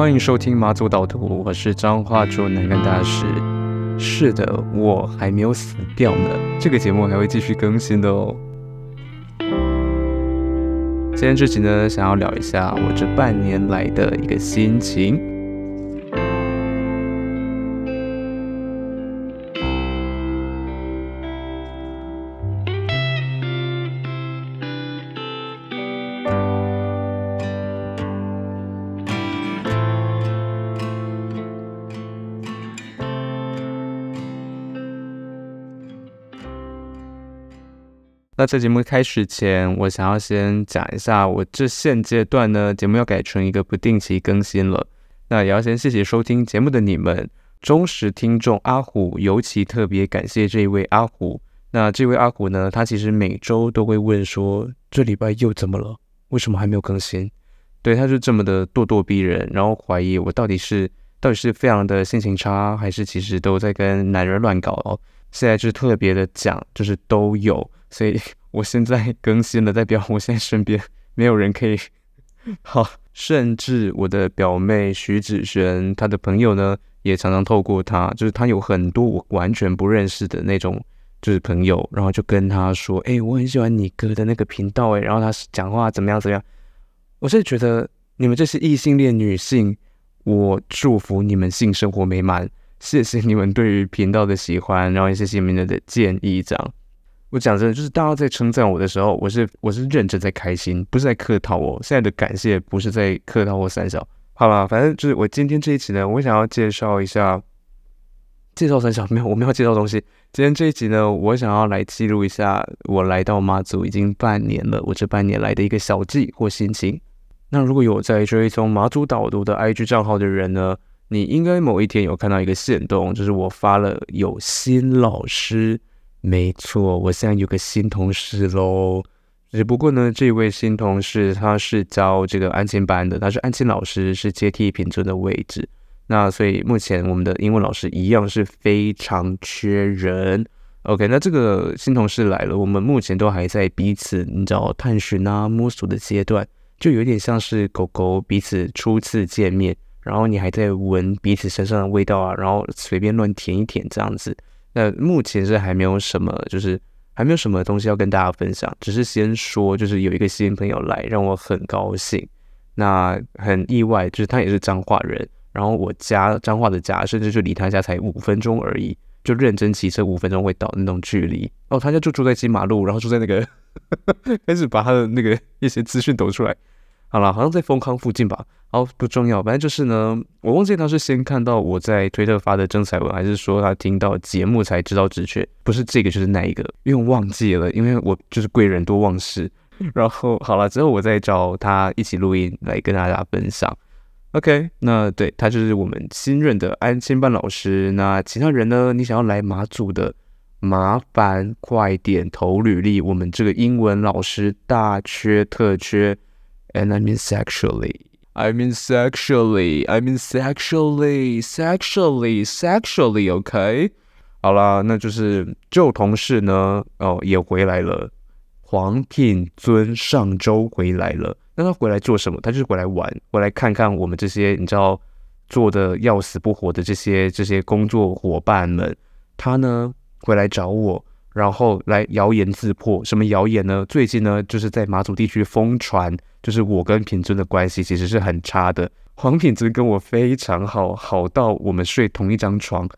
欢迎收听马祖导图，我是张化主南干大师。是的，我还没有死掉呢，这个节目还会继续更新的哦。今天这集呢，想要聊一下我这半年来的一个心情。那在节目开始前，我想要先讲一下，我这现阶段呢，节目要改成一个不定期更新了。那也要先谢谢收听节目的你们，忠实听众阿虎，尤其特别感谢这一位阿虎。那这位阿虎呢，他其实每周都会问说，这礼拜又怎么了？为什么还没有更新？对，他就这么的咄咄逼人，然后怀疑我到底是到底是非常的心情差，还是其实都在跟男人乱搞哦。现在就是特别的讲，就是都有。所以 我现在更新了，代表我现在身边 没有人可以好，甚至我的表妹徐子璇，她的朋友呢，也常常透过她，就是她有很多我完全不认识的那种就是朋友，然后就跟她说：“哎、我很喜欢你哥的那个频道，哎，然后他讲话怎么样怎么样。”我是觉得你们这些异性恋女性，我祝福你们性生活美满，谢谢你们对于频道的喜欢，然后也谢谢你们的建议，这样。我讲真的，就是大家在称赞我的时候，我是我是认真在开心，不是在客套我。现在的感谢不是在客套或三小，好吧？反正就是我今天这一期呢，我想要介绍一下，介绍三小没有，我没有介绍东西。今天这一集呢，我想要来记录一下我来到马祖已经半年了，我这半年来的一个小记或心情。那如果有在追踪马祖导读的 IG 账号的人呢，你应该某一天有看到一个线动，就是我发了有新老师。没错，我现在有个新同事喽。只不过呢，这位新同事他是教这个安亲班的，他是安亲老师，是接替品尊的位置。那所以目前我们的英文老师一样是非常缺人。OK，那这个新同事来了，我们目前都还在彼此你知道探寻啊摸索的阶段，就有点像是狗狗彼此初次见面，然后你还在闻彼此身上的味道啊，然后随便乱舔一舔这样子。那目前是还没有什么，就是还没有什么东西要跟大家分享，只是先说，就是有一个新朋友来，让我很高兴。那很意外，就是他也是彰化人，然后我家彰化的家，甚至就离他家才五分钟而已，就认真骑车五分钟会到那种距离。哦，他家就住在金马路，然后住在那个，开始把他的那个一些资讯抖出来。好了，好像在丰康附近吧。好，不重要，反正就是呢，我忘记他是先看到我在推特发的征才文，还是说他听到节目才知道直缺。不是这个就是那一个，因为我忘记了，因为我就是贵人多忘事。然后好了之后，我再找他一起录音来跟大家分享。OK，那对，他就是我们新任的安亲班老师。那其他人呢？你想要来马祖的，麻烦快点投履历。我们这个英文老师大缺特缺。And I mean sexually, I mean sexually, I mean sexually, sexually, sexually, OK？好啦，那就是旧同事呢，哦，也回来了。黄品尊上周回来了，那他回来做什么？他就是回来玩，回来看看我们这些你知道做的要死不活的这些这些工作伙伴们。他呢回来找我。然后来谣言自破，什么谣言呢？最近呢，就是在马祖地区疯传，就是我跟品尊的关系其实是很差的。黄品尊跟我非常好，好到我们睡同一张床。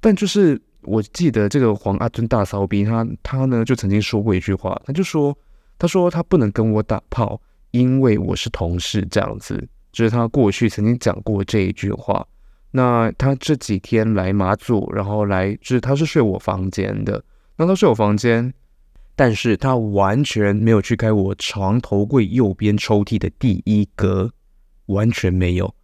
但就是我记得这个黄阿尊大骚逼，他他呢就曾经说过一句话，他就说，他说他不能跟我打炮，因为我是同事这样子，就是他过去曾经讲过这一句话。那他这几天来马祖，然后来就是他是睡我房间的。那他睡我房间，但是他完全没有去开我床头柜右边抽屉的第一格，完全没有。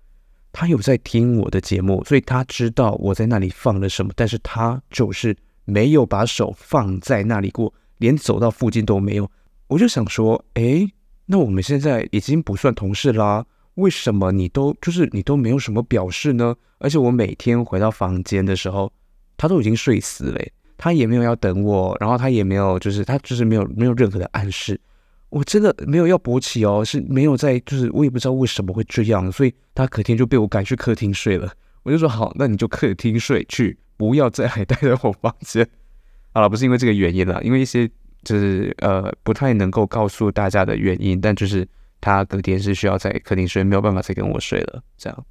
他有在听我的节目，所以他知道我在那里放了什么，但是他就是没有把手放在那里过，连走到附近都没有。我就想说，诶，那我们现在已经不算同事啦，为什么你都就是你都没有什么表示呢？而且我每天回到房间的时候，他都已经睡死了。他也没有要等我，然后他也没有，就是他就是没有没有任何的暗示。我真的没有要勃起哦，是没有在，就是我也不知道为什么会这样，所以他隔天就被我赶去客厅睡了。我就说好，那你就客厅睡去，不要再还待在我房间。好了，不是因为这个原因啦，因为一些就是呃不太能够告诉大家的原因，但就是他隔天是需要在客厅睡，没有办法再跟我睡了，这样。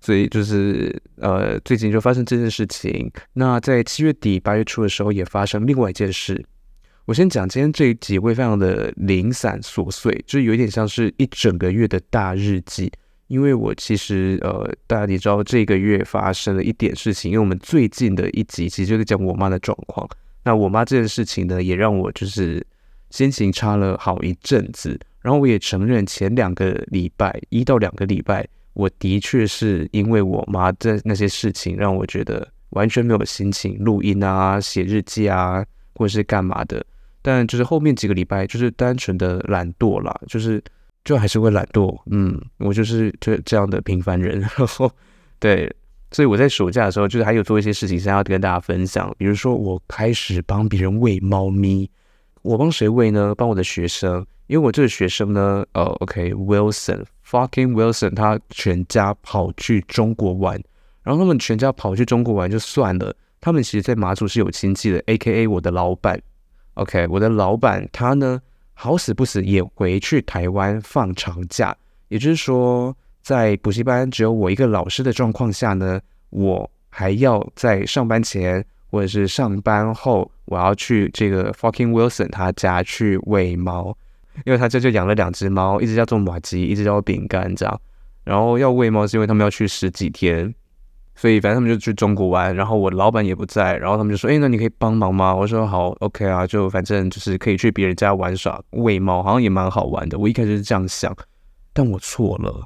所以就是呃最近就发生这件事情。那在七月底八月初的时候也发生另外一件事。我先讲今天这一集会非常的零散琐碎，就是有点像是一整个月的大日记。因为我其实呃，大家你知道这个月发生了一点事情，因为我们最近的一集其实就是讲我妈的状况。那我妈这件事情呢，也让我就是心情差了好一阵子。然后我也承认，前两个礼拜一到两个礼拜，我的确是因为我妈的那些事情，让我觉得完全没有心情录音啊、写日记啊，或者是干嘛的。但就是后面几个礼拜，就是单纯的懒惰啦，就是就还是会懒惰，嗯，我就是这这样的平凡人，然后对，所以我在暑假的时候，就是还有做一些事情，想要跟大家分享，比如说我开始帮别人喂猫咪，我帮谁喂呢？帮我的学生，因为我这个学生呢，呃，OK，Wilson Fucking Wilson，他全家跑去中国玩，然后他们全家跑去中国玩就算了，他们其实在马祖是有亲戚的，AKA 我的老板。OK，我的老板他呢，好死不死也回去台湾放长假，也就是说，在补习班只有我一个老师的状况下呢，我还要在上班前或者是上班后，我要去这个 fucking Wilson 他家去喂猫，因为他这就养了两只猫，一只叫做马吉，一只叫做饼干这样，然后要喂猫是因为他们要去十几天。所以反正他们就去中国玩，然后我老板也不在，然后他们就说：“哎，那你可以帮忙吗？”我说：“好，OK 啊，就反正就是可以去别人家玩耍喂猫，好像也蛮好玩的。”我一开始是这样想，但我错了，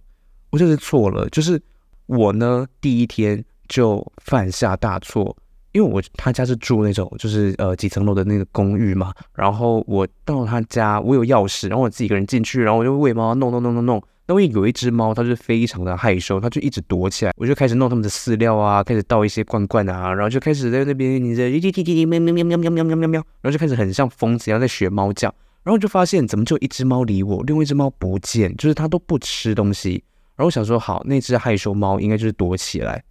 我就是错了，就是我呢第一天就犯下大错，因为我他家是住那种就是呃几层楼的那个公寓嘛，然后我到他家，我有钥匙，然后我自己一个人进去，然后我就喂猫，弄弄弄弄弄。因为有一只猫，它就非常的害羞，它就一直躲起来。我就开始弄它们的饲料啊，开始倒一些罐罐啊，然后就开始在那边你在滴滴滴滴喵喵喵喵喵喵喵喵喵，然后就开始很像疯子一样在学猫叫。然后就发现怎么就一只猫理我，另外一只猫不见，就是它都不吃东西。然后我想说，好，那只害羞猫应该就是躲起来。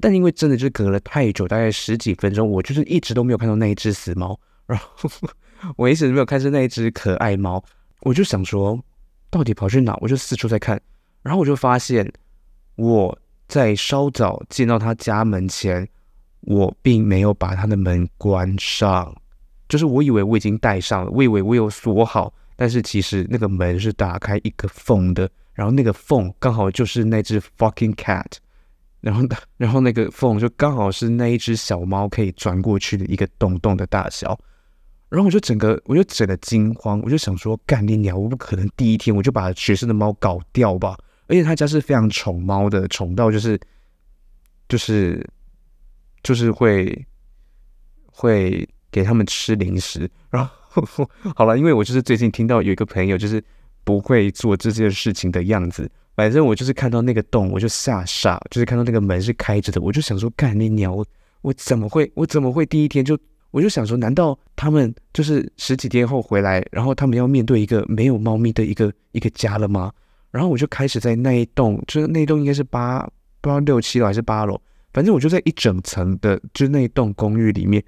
但因为真的就是隔了太久，大概十几分钟，我就是一直都没有看到那一只死猫，然后我一直都没有看见那一只可爱猫，我就想说。到底跑去哪？我就四处在看，然后我就发现我在稍早进到他家门前，我并没有把他的门关上，就是我以为我已经带上了，我以为我有锁好，但是其实那个门是打开一个缝的，然后那个缝刚好就是那只 fucking cat，然后然后那个缝就刚好是那一只小猫可以钻过去的一个洞洞的大小。然后我就整个，我就整个惊慌，我就想说，干你娘！我不可能第一天我就把学生的猫搞掉吧？而且他家是非常宠猫的，宠到就是，就是，就是会会给他们吃零食。然后 好了，因为我就是最近听到有一个朋友就是不会做这件事情的样子，反正我就是看到那个洞我就吓傻，就是看到那个门是开着的，我就想说，干你娘！我我怎么会，我怎么会第一天就？我就想说，难道他们就是十几天后回来，然后他们要面对一个没有猫咪的一个一个家了吗？然后我就开始在那一栋，就是那一栋应该是八不知道六七楼还是八楼，反正我就在一整层的，就那一栋公寓里面，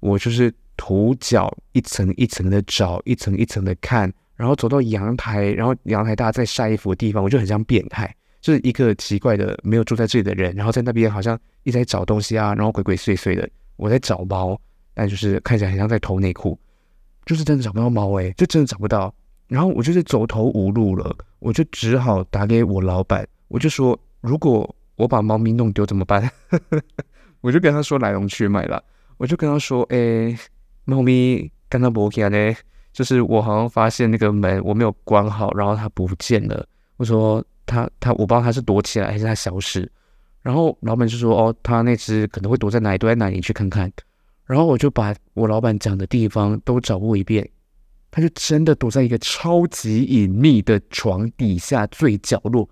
我就是徒脚一层一层的找，一层一层的看，然后走到阳台，然后阳台大家在晒衣服的地方，我就很像变态，就是一个奇怪的没有住在这里的人，然后在那边好像一直在找东西啊，然后鬼鬼祟祟的，我在找猫。但就是看起来很像在偷内裤，就是真的找不到猫诶，就真的找不到。然后我就是走投无路了，我就只好打给我老板，我就说如果我把猫咪弄丢怎么办？我就跟他说来龙去脉了，我就跟他说，诶，猫咪刚刚不见呢，就是我好像发现那个门我没有关好，然后它不见了。我说他他我不知道他是躲起来还是他消失。然后老板就说哦，他那只可能会躲在哪里，躲在哪里，去看看。然后我就把我老板讲的地方都找过一遍，他就真的躲在一个超级隐秘的床底下最角落。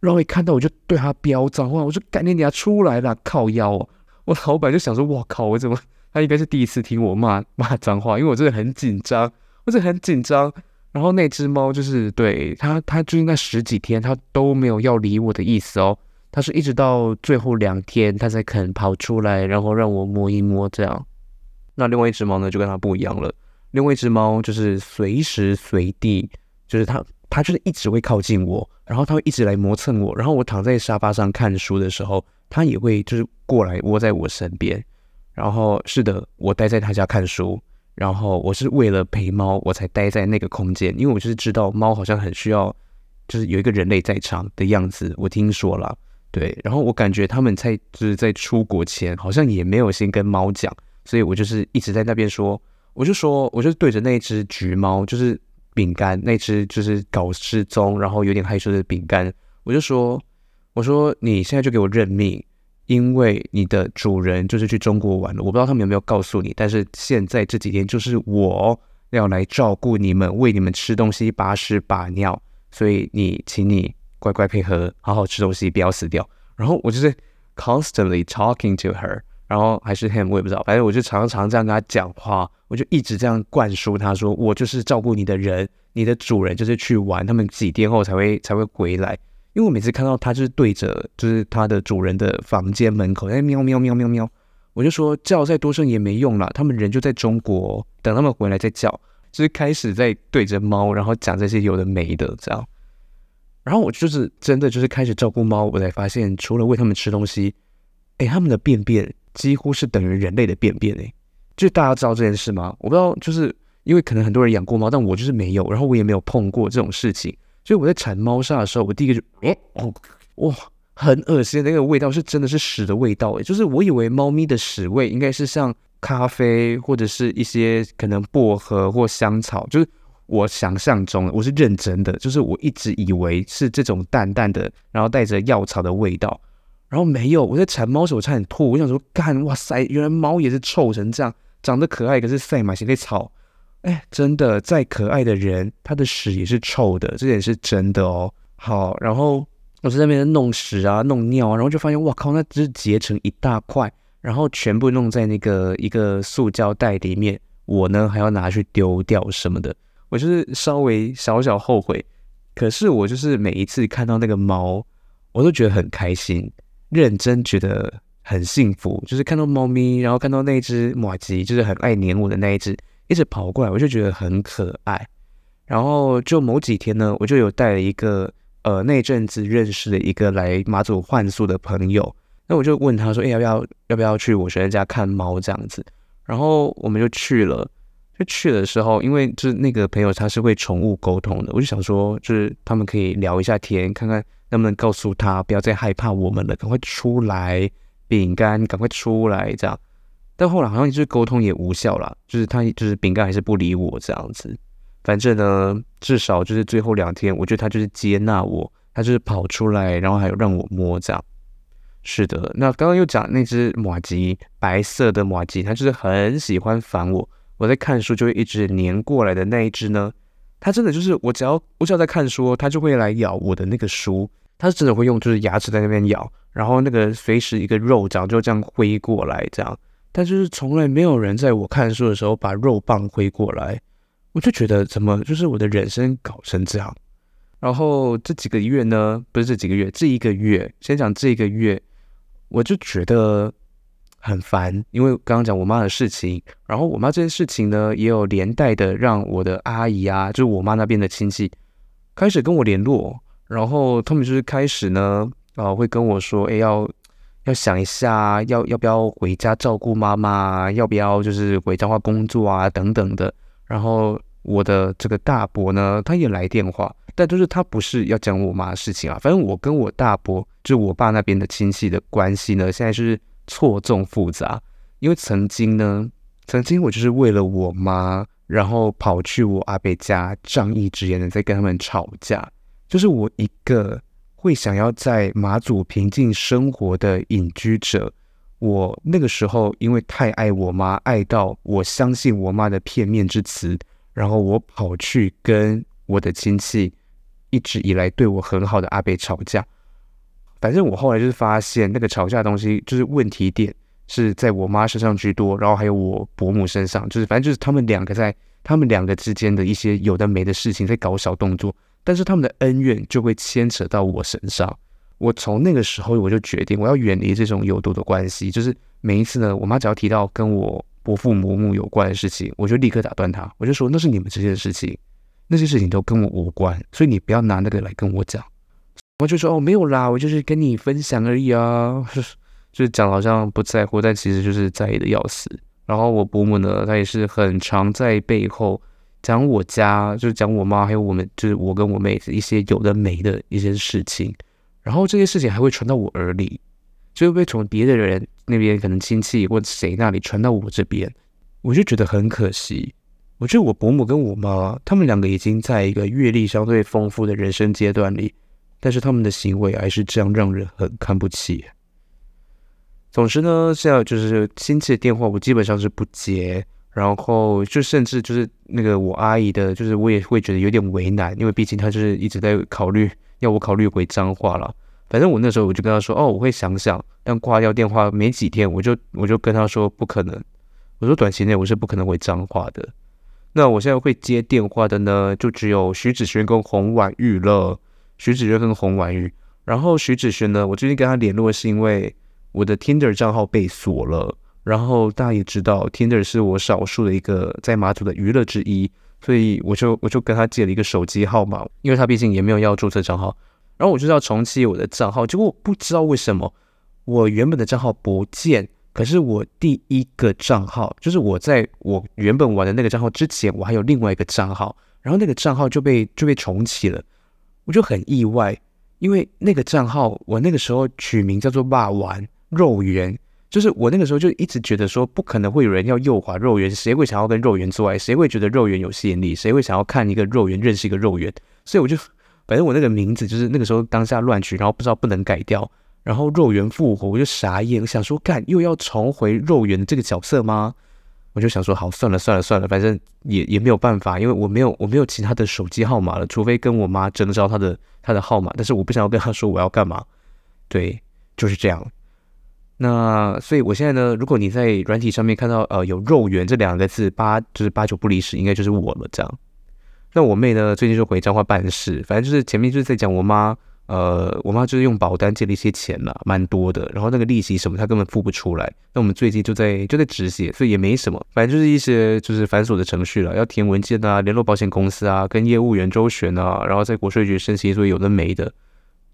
然后一看到我就对他飙脏话，我说：“赶紧给他出来了，靠腰哦！”我老板就想说：“哇靠，我怎么？他应该是第一次听我骂骂脏话，因为我真的很紧张，我是很紧张。”然后那只猫就是对它，它就是那十几天它都没有要理我的意思哦，它是一直到最后两天它才肯跑出来，然后让我摸一摸这样。那另外一只猫呢，就跟它不一样了。另外一只猫就是随时随地，就是它，它就是一直会靠近我，然后它会一直来磨蹭我。然后我躺在沙发上看书的时候，它也会就是过来窝在我身边。然后是的，我待在他家看书，然后我是为了陪猫，我才待在那个空间，因为我就是知道猫好像很需要，就是有一个人类在场的样子。我听说了，对，然后我感觉他们在就是在出国前好像也没有先跟猫讲，所以我就是一直在那边说，我就说，我就对着那只橘猫，就是饼干，那只就是搞失踪，然后有点害羞的饼干，我就说，我说你现在就给我认命。因为你的主人就是去中国玩了，我不知道他们有没有告诉你，但是现在这几天就是我要来照顾你们，喂你们吃东西、把屎把尿，所以你请你乖乖配合，好好吃东西，不要死掉。然后我就是 constantly talking to her，然后还是 him，我也不知道，反正我就常常这样跟他讲话，我就一直这样灌输他说，我就是照顾你的人，你的主人就是去玩，他们几天后才会才会回来。因为我每次看到它就是对着就是它的主人的房间门口，在，喵喵喵喵喵，我就说叫再多声也没用了，他们人就在中国，等他们回来再叫，就是开始在对着猫，然后讲这些有的没的这样，然后我就是真的就是开始照顾猫，我才发现除了喂他们吃东西，哎，他们的便便几乎是等于人类的便便哎，就大家知道这件事吗？我不知道，就是因为可能很多人养过猫，但我就是没有，然后我也没有碰过这种事情。所以我在铲猫砂的时候，我第一个就，哦哦，哇，很恶心那个味道是真的是屎的味道诶，就是我以为猫咪的屎味应该是像咖啡或者是一些可能薄荷或香草，就是我想象中，我是认真的，就是我一直以为是这种淡淡的，然后带着药草的味道，然后没有，我在铲猫时我差点吐，我想说干，哇塞，原来猫也是臭成这样，长得可爱，可是赛马型的草。哎，真的，再可爱的人，他的屎也是臭的，这点是真的哦。好，然后我在那边弄屎啊，弄尿啊，然后就发现，哇靠，那只是结成一大块，然后全部弄在那个一个塑胶袋里面，我呢还要拿去丢掉什么的，我就是稍微小小后悔。可是我就是每一次看到那个猫，我都觉得很开心，认真觉得很幸福，就是看到猫咪，然后看到那只马吉，就是很爱黏我的那一只。一直跑过来，我就觉得很可爱。然后就某几天呢，我就有带了一个呃那阵子认识的一个来马祖换宿的朋友。那我就问他说：“哎，要不要要不要去我学生家看猫这样子？”然后我们就去了。就去的时候，因为就是那个朋友他是会宠物沟通的，我就想说，就是他们可以聊一下天，看看能不能告诉他不要再害怕我们了，赶快出来，饼干赶快出来这样。但后来好像就是沟通也无效了，就是他就是饼干还是不理我这样子。反正呢，至少就是最后两天，我觉得他就是接纳我，他就是跑出来，然后还有让我摸这样。是的，那刚刚又讲那只马吉，白色的马吉，它就是很喜欢烦我。我在看书就会一直黏过来的那一只呢，它真的就是我只要我只要在看书，它就会来咬我的那个书，它是真的会用就是牙齿在那边咬，然后那个随时一个肉掌就这样挥过来这样。但就是从来没有人在我看书的时候把肉棒挥过来，我就觉得怎么就是我的人生搞成这样。然后这几个月呢，不是这几个月，这一个月，先讲这一个月，我就觉得很烦，因为刚刚讲我妈的事情，然后我妈这件事情呢，也有连带的让我的阿姨啊，就是我妈那边的亲戚开始跟我联络，然后他们就是开始呢，啊，会跟我说，哎，要。要想一下，要要不要回家照顾妈妈？要不要就是回彰化工作啊？等等的。然后我的这个大伯呢，他也来电话，但就是他不是要讲我妈的事情啊。反正我跟我大伯，就我爸那边的亲戚的关系呢，现在是错综复杂。因为曾经呢，曾经我就是为了我妈，然后跑去我阿伯家，仗义执言的在跟他们吵架，就是我一个。会想要在马祖平静生活的隐居者，我那个时候因为太爱我妈，爱到我相信我妈的片面之词，然后我跑去跟我的亲戚一直以来对我很好的阿伯吵架。反正我后来就是发现，那个吵架的东西就是问题点是在我妈身上居多，然后还有我伯母身上，就是反正就是他们两个在他们两个之间的一些有的没的事情在搞小动作，但是他们的恩怨就会牵扯到我身上。我从那个时候我就决定我要远离这种有毒的关系，就是每一次呢，我妈只要提到跟我伯父伯母有关的事情，我就立刻打断她，我就说那是你们之间的事情，那些事情都跟我无关，所以你不要拿那个来跟我讲。我就说哦，没有啦，我就是跟你分享而已啊，就是讲好像不在乎，但其实就是在意的要死。然后我伯母呢，她也是很常在背后讲我家，就是讲我妈，还有我们，就是我跟我妹一些有的没的一些事情。然后这些事情还会传到我耳里，就会被从别的人那边，可能亲戚或谁那里传到我这边，我就觉得很可惜。我觉得我伯母跟我妈，他们两个已经在一个阅历相对丰富的人生阶段里。但是他们的行为还是这样让人很看不起。总之呢，现在就是亲戚的电话我基本上是不接，然后就甚至就是那个我阿姨的，就是我也会觉得有点为难，因为毕竟她就是一直在考虑要我考虑回彰化了。反正我那时候我就跟她说，哦，我会想想，但挂掉电话没几天，我就我就跟她说不可能，我说短期内我是不可能回彰化的。那我现在会接电话的呢，就只有徐子轩跟洪婉玉了。徐子轩跟洪婉玉，然后徐子轩呢，我最近跟他联络是因为我的 Tinder 账号被锁了。然后大家也知道，Tinder 是我少数的一个在马祖的娱乐之一，所以我就我就跟他借了一个手机号码，因为他毕竟也没有要注册账号。然后我就要重启我的账号，结果我不知道为什么我原本的账号不见，可是我第一个账号就是我在我原本玩的那个账号之前，我还有另外一个账号，然后那个账号就被就被重启了。我就很意外，因为那个账号我那个时候取名叫做“霸丸肉圆”，就是我那个时候就一直觉得说，不可能会有人要右滑肉圆，谁会想要跟肉圆做爱？谁会觉得肉圆有吸引力？谁会想要看一个肉圆认识一个肉圆？所以我就，反正我那个名字就是那个时候当下乱取，然后不知道不能改掉，然后肉圆复活，我就傻眼，我想说，干又要重回肉圆这个角色吗？我就想说，好，算了算了算了，反正也也没有办法，因为我没有我没有其他的手机号码了，除非跟我妈征召她的她的号码，但是我不想要跟她说我要干嘛，对，就是这样。那所以我现在呢，如果你在软体上面看到呃有肉圆这两个字，八就是八九不离十，应该就是我了这样。那我妹呢，最近就回彰化办事，反正就是前面就是在讲我妈。呃，我妈就是用保单借了一些钱嘛，蛮多的。然后那个利息什么，她根本付不出来。那我们最近就在就在止血，所以也没什么，反正就是一些就是繁琐的程序了，要填文件啊，联络保险公司啊，跟业务员周旋啊，然后在国税局申请，所以有的没的，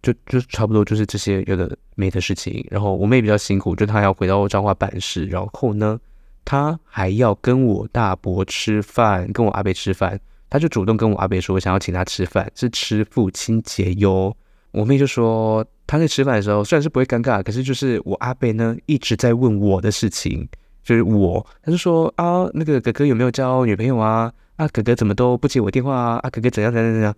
就就差不多就是这些有的没的事情。然后我妹比较辛苦，就她要回到彰化办事，然后呢，她还要跟我大伯吃饭，跟我阿伯吃饭，她就主动跟我阿伯说，想要请他吃饭，是吃父亲节哟。我妹就说，她在吃饭的时候虽然是不会尴尬，可是就是我阿伯呢一直在问我的事情，就是我，他就说啊，那个哥哥有没有交女朋友啊？啊，哥哥怎么都不接我电话啊？啊，哥哥怎样怎样怎样？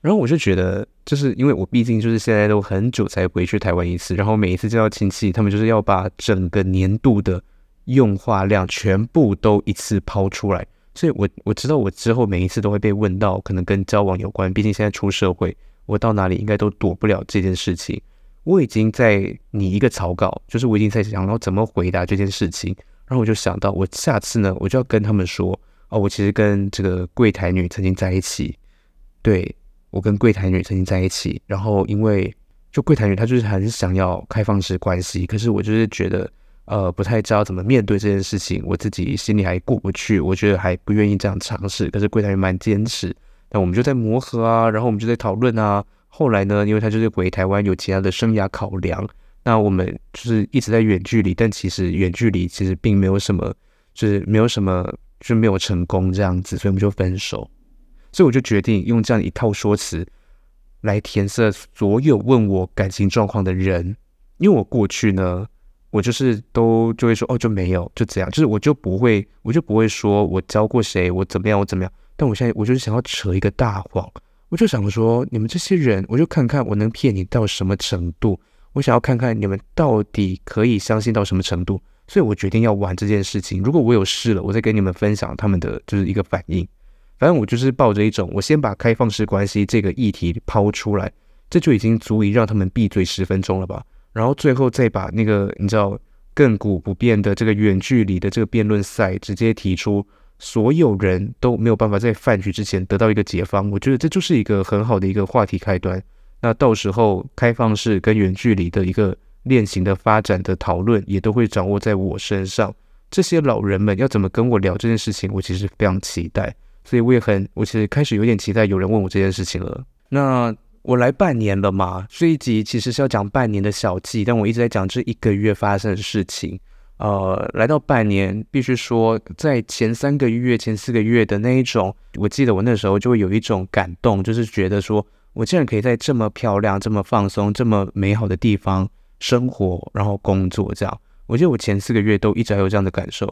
然后我就觉得，就是因为我毕竟就是现在都很久才回去台湾一次，然后每一次见到亲戚，他们就是要把整个年度的用话量全部都一次抛出来，所以我我知道我之后每一次都会被问到，可能跟交往有关，毕竟现在出社会。我到哪里应该都躲不了这件事情。我已经在拟一个草稿，就是我已经在想，然后怎么回答这件事情。然后我就想到，我下次呢，我就要跟他们说，哦，我其实跟这个柜台女曾经在一起。对，我跟柜台女曾经在一起。然后因为就柜台女她就是很想要开放式关系，可是我就是觉得，呃，不太知道怎么面对这件事情，我自己心里还过不去，我觉得还不愿意这样尝试。可是柜台女蛮坚持。那我们就在磨合啊，然后我们就在讨论啊。后来呢，因为他就是回台湾有其他的生涯考量，那我们就是一直在远距离，但其实远距离其实并没有什么，就是没有什么，就没有成功这样子，所以我们就分手。所以我就决定用这样一套说辞来填塞所有问我感情状况的人，因为我过去呢，我就是都就会说哦，就没有，就这样，就是我就不会，我就不会说我交过谁，我怎么样，我怎么样。但我现在我就是想要扯一个大谎，我就想说，你们这些人，我就看看我能骗你到什么程度，我想要看看你们到底可以相信到什么程度，所以我决定要玩这件事情。如果我有事了，我再跟你们分享他们的就是一个反应。反正我就是抱着一种，我先把开放式关系这个议题抛出来，这就已经足以让他们闭嘴十分钟了吧。然后最后再把那个你知道亘古不变的这个远距离的这个辩论赛直接提出。所有人都没有办法在饭局之前得到一个解方，我觉得这就是一个很好的一个话题开端。那到时候开放式跟远距离的一个恋情的发展的讨论，也都会掌握在我身上。这些老人们要怎么跟我聊这件事情，我其实非常期待。所以我也很，我其实开始有点期待有人问我这件事情了。那我来半年了嘛，这一集其实是要讲半年的小记，但我一直在讲这一个月发生的事情。呃，来到半年，必须说，在前三个月、前四个月的那一种，我记得我那时候就会有一种感动，就是觉得说我竟然可以在这么漂亮、这么放松、这么美好的地方生活，然后工作，这样。我记得我前四个月都一直还有这样的感受，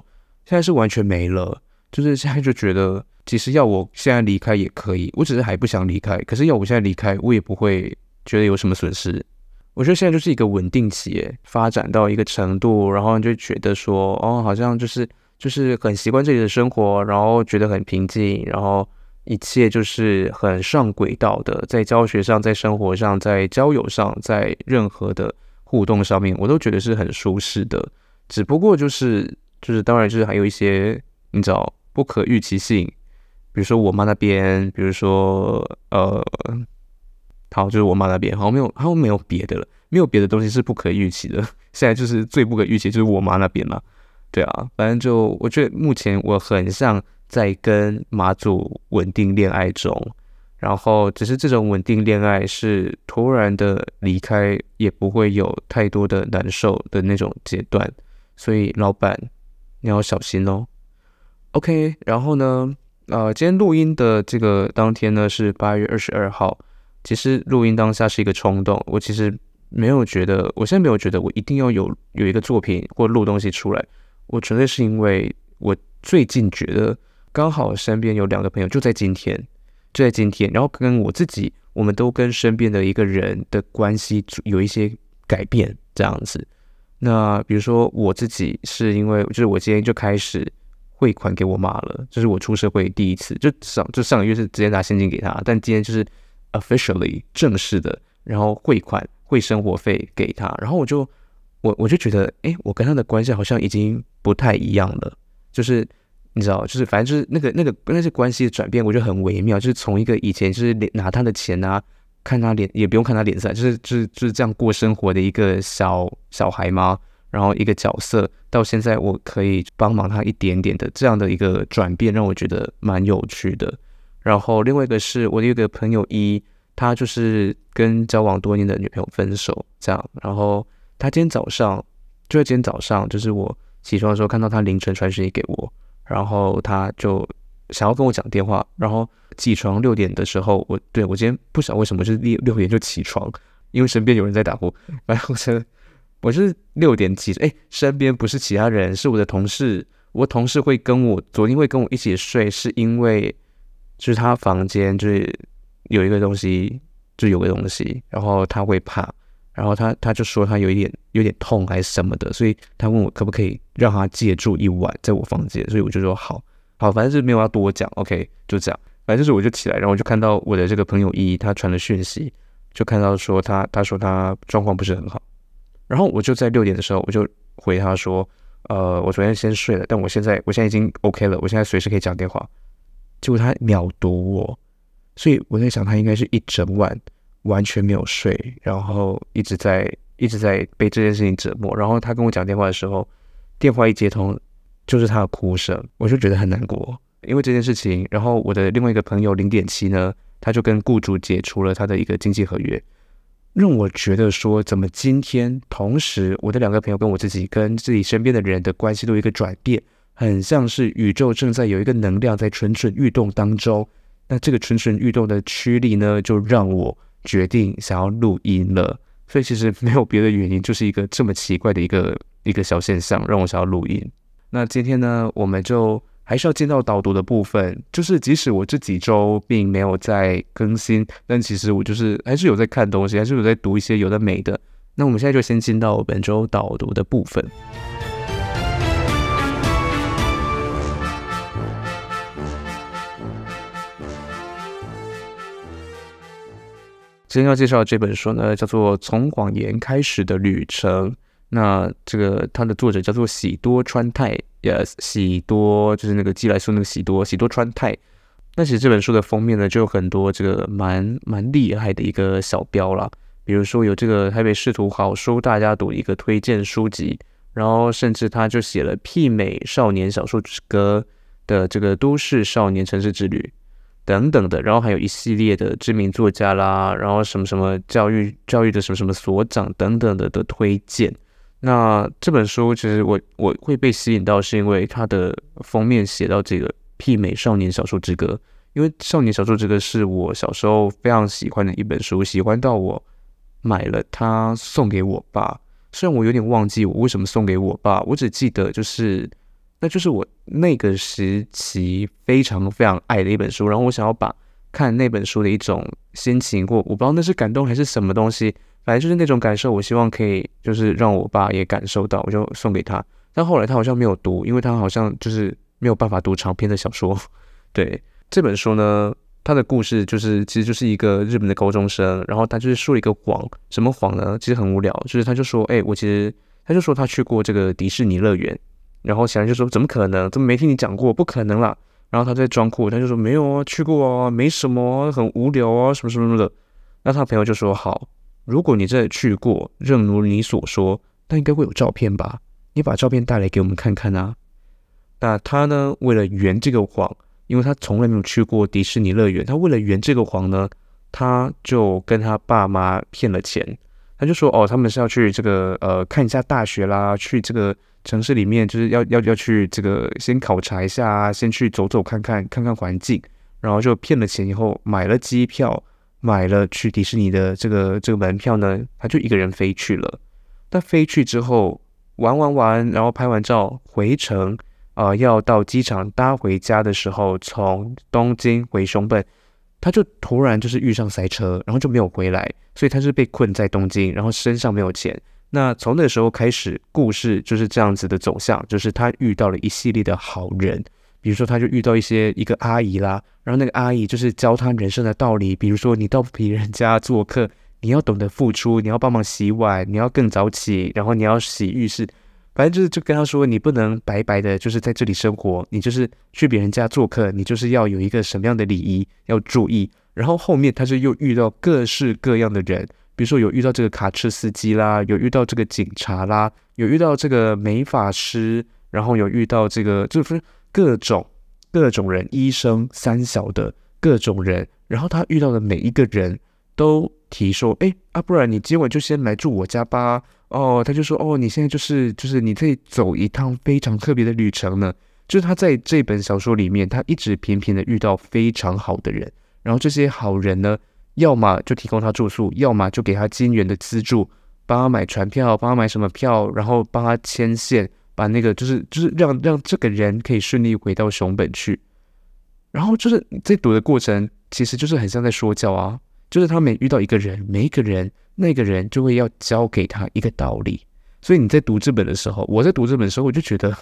现在是完全没了，就是现在就觉得，其实要我现在离开也可以，我只是还不想离开，可是要我现在离开，我也不会觉得有什么损失。我觉得现在就是一个稳定期，发展到一个程度，然后就觉得说，哦，好像就是就是很习惯这里的生活，然后觉得很平静，然后一切就是很上轨道的，在教学上，在生活上，在交友上，在任何的互动上面，我都觉得是很舒适的。只不过就是就是，当然就是还有一些你知道不可预期性，比如说我妈那边，比如说呃。好，就是我妈那边，好像没有，好像没有别的了，没有别的东西是不可预期的。现在就是最不可预期，就是我妈那边了。对啊，反正就我觉得目前我很像在跟马祖稳定恋爱中，然后只是这种稳定恋爱是突然的离开，也不会有太多的难受的那种阶段。所以老板你要小心哦。OK，然后呢，呃，今天录音的这个当天呢是八月二十二号。其实录音当下是一个冲动，我其实没有觉得，我现在没有觉得我一定要有有一个作品或录东西出来。我纯粹是因为我最近觉得刚好身边有两个朋友就在今天，就在今天，然后跟我自己，我们都跟身边的一个人的关系有一些改变，这样子。那比如说我自己是因为，就是我今天就开始汇款给我妈了，这是我出社会第一次，就上就上个月是直接拿现金给她，但今天就是。officially 正式的，然后汇款汇生活费给她，然后我就我我就觉得，哎，我跟他的关系好像已经不太一样了，就是你知道，就是反正就是那个那个那些关系的转变，我觉得很微妙，就是从一个以前就是拿他的钱啊，看他脸也不用看他脸色，就是就是就是这样过生活的一个小小孩吗，然后一个角色，到现在我可以帮忙他一点点的这样的一个转变，让我觉得蛮有趣的。然后另外一个是我的一个朋友一，他就是跟交往多年的女朋友分手，这样。然后他今天早上，就在今天早上，就是我起床的时候看到他凌晨传讯息给我，然后他就想要跟我讲电话。然后起床六点的时候，我对我今天不晓得为什么就是六六点就起床，因为身边有人在打呼。然后我我是六点起，哎，身边不是其他人，是我的同事。我同事会跟我昨天会跟我一起睡，是因为。就是他房间就是有一个东西，就有个东西，然后他会怕，然后他他就说他有一点有点痛还是什么的，所以他问我可不可以让他借住一晚在我房间，所以我就说好，好，反正就是没有要多讲，OK，就这样，反正就是我就起来，然后我就看到我的这个朋友一他传了讯息，就看到说他他说他状况不是很好，然后我就在六点的时候我就回他说，呃，我昨天先睡了，但我现在我现在已经 OK 了，我现在随时可以讲电话。结果他秒读我，所以我在想，他应该是一整晚完全没有睡，然后一直在一直在被这件事情折磨。然后他跟我讲电话的时候，电话一接通就是他的哭声，我就觉得很难过。因为这件事情，然后我的另外一个朋友零点七呢，他就跟雇主解除了他的一个经济合约，让我觉得说，怎么今天同时我的两个朋友跟我自己跟自己身边的人的关系都有一个转变。很像是宇宙正在有一个能量在蠢蠢欲动当中，那这个蠢蠢欲动的驱力呢，就让我决定想要录音了。所以其实没有别的原因，就是一个这么奇怪的一个一个小现象，让我想要录音。那今天呢，我们就还是要进到导读的部分，就是即使我这几周并没有在更新，但其实我就是还是有在看东西，还是有在读一些有的没的。那我们现在就先进到本周导读的部分。今天要介绍的这本书呢，叫做《从谎言开始的旅程》。那这个它的作者叫做喜多川泰也喜多就是那个寄来书那个喜多，喜多川泰。那其实这本书的封面呢，就有很多这个蛮蛮厉害的一个小标啦，比如说有这个台北市图好书大家读一个推荐书籍，然后甚至他就写了媲美少年小说之歌的这个都市少年城市之旅等等的，然后还有一系列的知名作家啦，然后什么什么教育教育的什么什么所长等等的的推荐。那这本书其实我我会被吸引到，是因为它的封面写到这个。媲美少年小说之歌，因为少年小说之歌是我小时候非常喜欢的一本书，喜欢到我买了它送给我爸。虽然我有点忘记我为什么送给我爸，我只记得就是那就是我那个时期非常非常爱的一本书。然后我想要把看那本书的一种心情，或我不知道那是感动还是什么东西，反正就是那种感受，我希望可以就是让我爸也感受到，我就送给他。但后来他好像没有读，因为他好像就是。没有办法读长篇的小说，对这本书呢，他的故事就是其实就是一个日本的高中生，然后他就是说了一个谎，什么谎呢？其实很无聊，就是他就说，哎，我其实他就说他去过这个迪士尼乐园，然后小人就说怎么可能？怎么没听你讲过？不可能啦！然后他在装酷，他就说没有啊，去过啊，没什么，很无聊啊，什么什么什么的。那他朋友就说好，如果你真的去过，正如你所说，那应该会有照片吧？你把照片带来给我们看看啊。那他呢？为了圆这个谎，因为他从来没有去过迪士尼乐园，他为了圆这个谎呢，他就跟他爸妈骗了钱。他就说：“哦，他们是要去这个呃看一下大学啦，去这个城市里面，就是要要要去这个先考察一下啊，先去走走看看看看环境，然后就骗了钱以后买了机票，买了去迪士尼的这个这个门票呢，他就一个人飞去了。他飞去之后玩玩玩，然后拍完照回程。”啊、要到机场搭回家的时候，从东京回熊本，他就突然就是遇上塞车，然后就没有回来，所以他是被困在东京，然后身上没有钱。那从那时候开始，故事就是这样子的走向，就是他遇到了一系列的好人，比如说他就遇到一些一个阿姨啦，然后那个阿姨就是教他人生的道理，比如说你到别人家做客，你要懂得付出，你要帮忙洗碗，你要更早起，然后你要洗浴室。反正就是就跟他说，你不能白白的，就是在这里生活，你就是去别人家做客，你就是要有一个什么样的礼仪要注意。然后后面他就又遇到各式各样的人，比如说有遇到这个卡车司机啦，有遇到这个警察啦，有遇到这个美发师，然后有遇到这个就是各种各种人，医生、三小的各种人。然后他遇到的每一个人都提说，哎啊，不然你今晚就先来住我家吧。哦，他就说，哦，你现在就是就是你可以走一趟非常特别的旅程呢。就是他在这本小说里面，他一直频频的遇到非常好的人，然后这些好人呢，要么就提供他住宿，要么就给他金元的资助，帮他买船票，帮他买什么票，然后帮他牵线，把那个就是就是让让这个人可以顺利回到熊本去。然后就是在读的过程，其实就是很像在说教啊。就是他每遇到一个人，每一个人，那个人就会要教给他一个道理。所以你在读这本的时候，我在读这本的时候，我就觉得，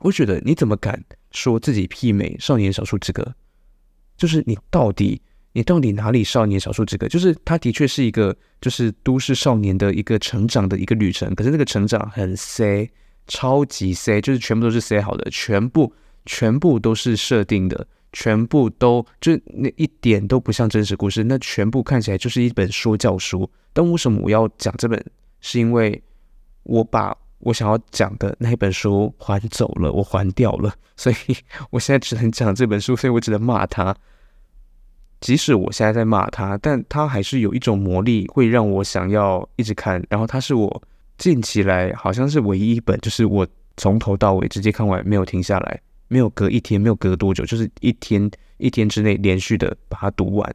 我觉得你怎么敢说自己媲美少年小说之歌？就是你到底，你到底哪里少年小说之歌？就是他的确是一个，就是都市少年的一个成长的一个旅程。可是那个成长很塞，超级塞，就是全部都是塞好的，全部全部都是设定的。全部都就那一点都不像真实故事，那全部看起来就是一本说教书。但为什么我要讲这本？是因为我把我想要讲的那一本书还走了，我还掉了，所以我现在只能讲这本书，所以我只能骂他。即使我现在在骂他，但他还是有一种魔力，会让我想要一直看。然后他是我近期来好像是唯一一本，就是我从头到尾直接看完，没有停下来。没有隔一天，没有隔多久，就是一天一天之内连续的把它读完。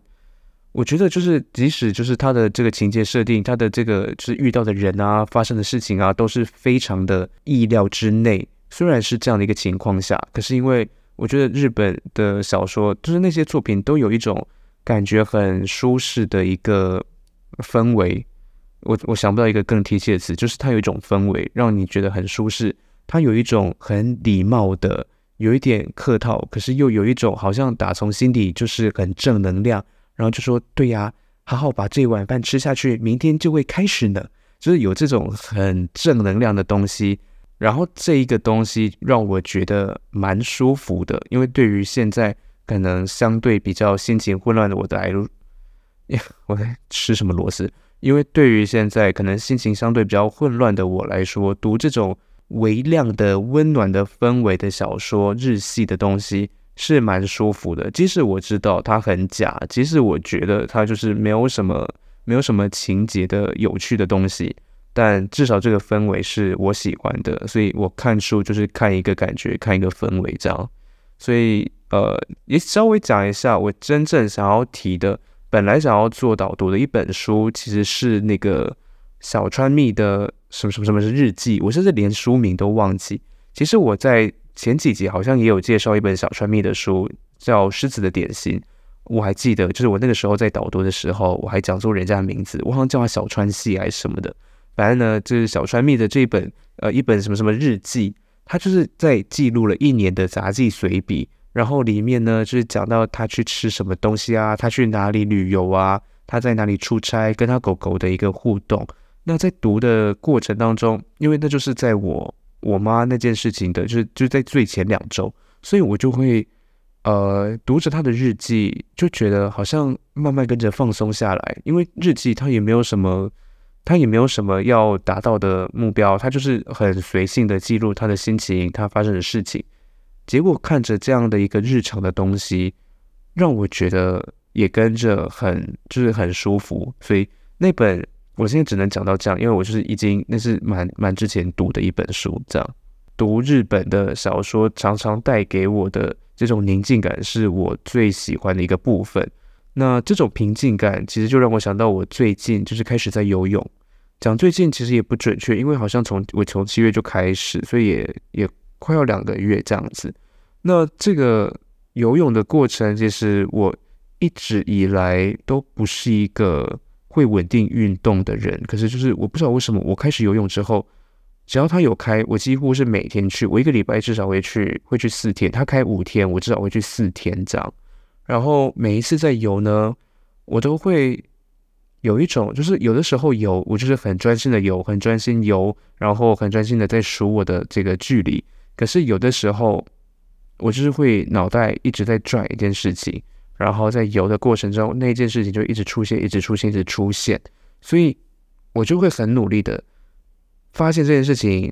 我觉得就是，即使就是他的这个情节设定，他的这个就是遇到的人啊，发生的事情啊，都是非常的意料之内。虽然是这样的一个情况下，可是因为我觉得日本的小说，就是那些作品都有一种感觉很舒适的一个氛围。我我想不到一个更贴切的词，就是它有一种氛围，让你觉得很舒适。它有一种很礼貌的。有一点客套，可是又有一种好像打从心底就是很正能量，然后就说对呀，好好把这碗饭吃下去，明天就会开始呢。就是有这种很正能量的东西。然后这一个东西让我觉得蛮舒服的，因为对于现在可能相对比较心情混乱的我来说，我在吃什么螺丝？因为对于现在可能心情相对比较混乱的我来说，读这种微亮的温暖的氛围的小说、日系的东西是蛮舒服的。即使我知道它很假，即使我觉得它就是没有什么、没有什么情节的有趣的东西。但至少这个氛围是我喜欢的，所以我看书就是看一个感觉，看一个氛围这样。所以呃，也稍微讲一下我真正想要提的，本来想要做导读的一本书，其实是那个小川糸的什么什么什么是日记，我甚至连书名都忘记。其实我在前几集好像也有介绍一本小川糸的书，叫《狮子的点心》，我还记得，就是我那个时候在导读的时候，我还讲错人家的名字，我好像叫他小川系还是什么的。反正呢，就是小川糸的这本，呃，一本什么什么日记，他就是在记录了一年的杂记随笔，然后里面呢，就是讲到他去吃什么东西啊，他去哪里旅游啊，他在哪里出差，跟他狗狗的一个互动。那在读的过程当中，因为那就是在我我妈那件事情的，就是就在最前两周，所以我就会呃读着他的日记，就觉得好像慢慢跟着放松下来，因为日记它也没有什么。他也没有什么要达到的目标，他就是很随性的记录他的心情，他发生的事情。结果看着这样的一个日常的东西，让我觉得也跟着很就是很舒服。所以那本我现在只能讲到这样，因为我就是已经那是蛮蛮之前读的一本书。这样读日本的小说，常常带给我的这种宁静感，是我最喜欢的一个部分。那这种平静感，其实就让我想到我最近就是开始在游泳。讲最近其实也不准确，因为好像从我从七月就开始，所以也也快要两个月这样子。那这个游泳的过程，其实我一直以来都不是一个会稳定运动的人。可是就是我不知道为什么，我开始游泳之后，只要他有开，我几乎是每天去。我一个礼拜至少会去，会去四天。他开五天，我至少会去四天这样。然后每一次在游呢，我都会有一种，就是有的时候游，我就是很专心的游，很专心游，然后很专心的在数我的这个距离。可是有的时候，我就是会脑袋一直在转一件事情，然后在游的过程中，那件事情就一直出现，一直出现，一直出现。所以我就会很努力的发现这件事情，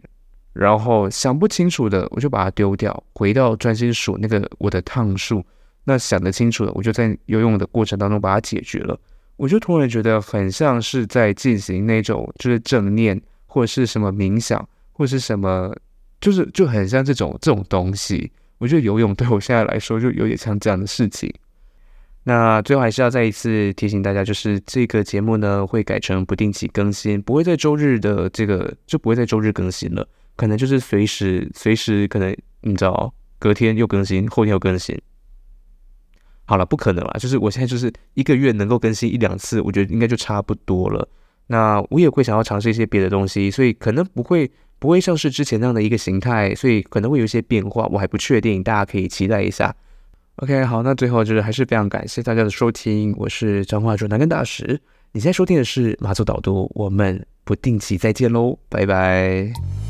然后想不清楚的，我就把它丢掉，回到专心数那个我的趟数。那想得清楚了，我就在游泳的过程当中把它解决了。我就突然觉得很像是在进行那种就是正念或者是什么冥想或是什么，就是就很像这种这种东西。我觉得游泳对我现在来说就有点像这样的事情。那最后还是要再一次提醒大家，就是这个节目呢会改成不定期更新，不会在周日的这个就不会在周日更新了，可能就是随时随时可能你知道隔天又更新，后天又更新。好了，不可能啦，就是我现在就是一个月能够更新一两次，我觉得应该就差不多了。那我也会想要尝试一些别的东西，所以可能不会不会像是之前那样的一个形态，所以可能会有一些变化，我还不确定，大家可以期待一下。OK，好，那最后就是还是非常感谢大家的收听，我是彰话说南根大使，你现在收听的是马祖导读，我们不定期再见喽，拜拜。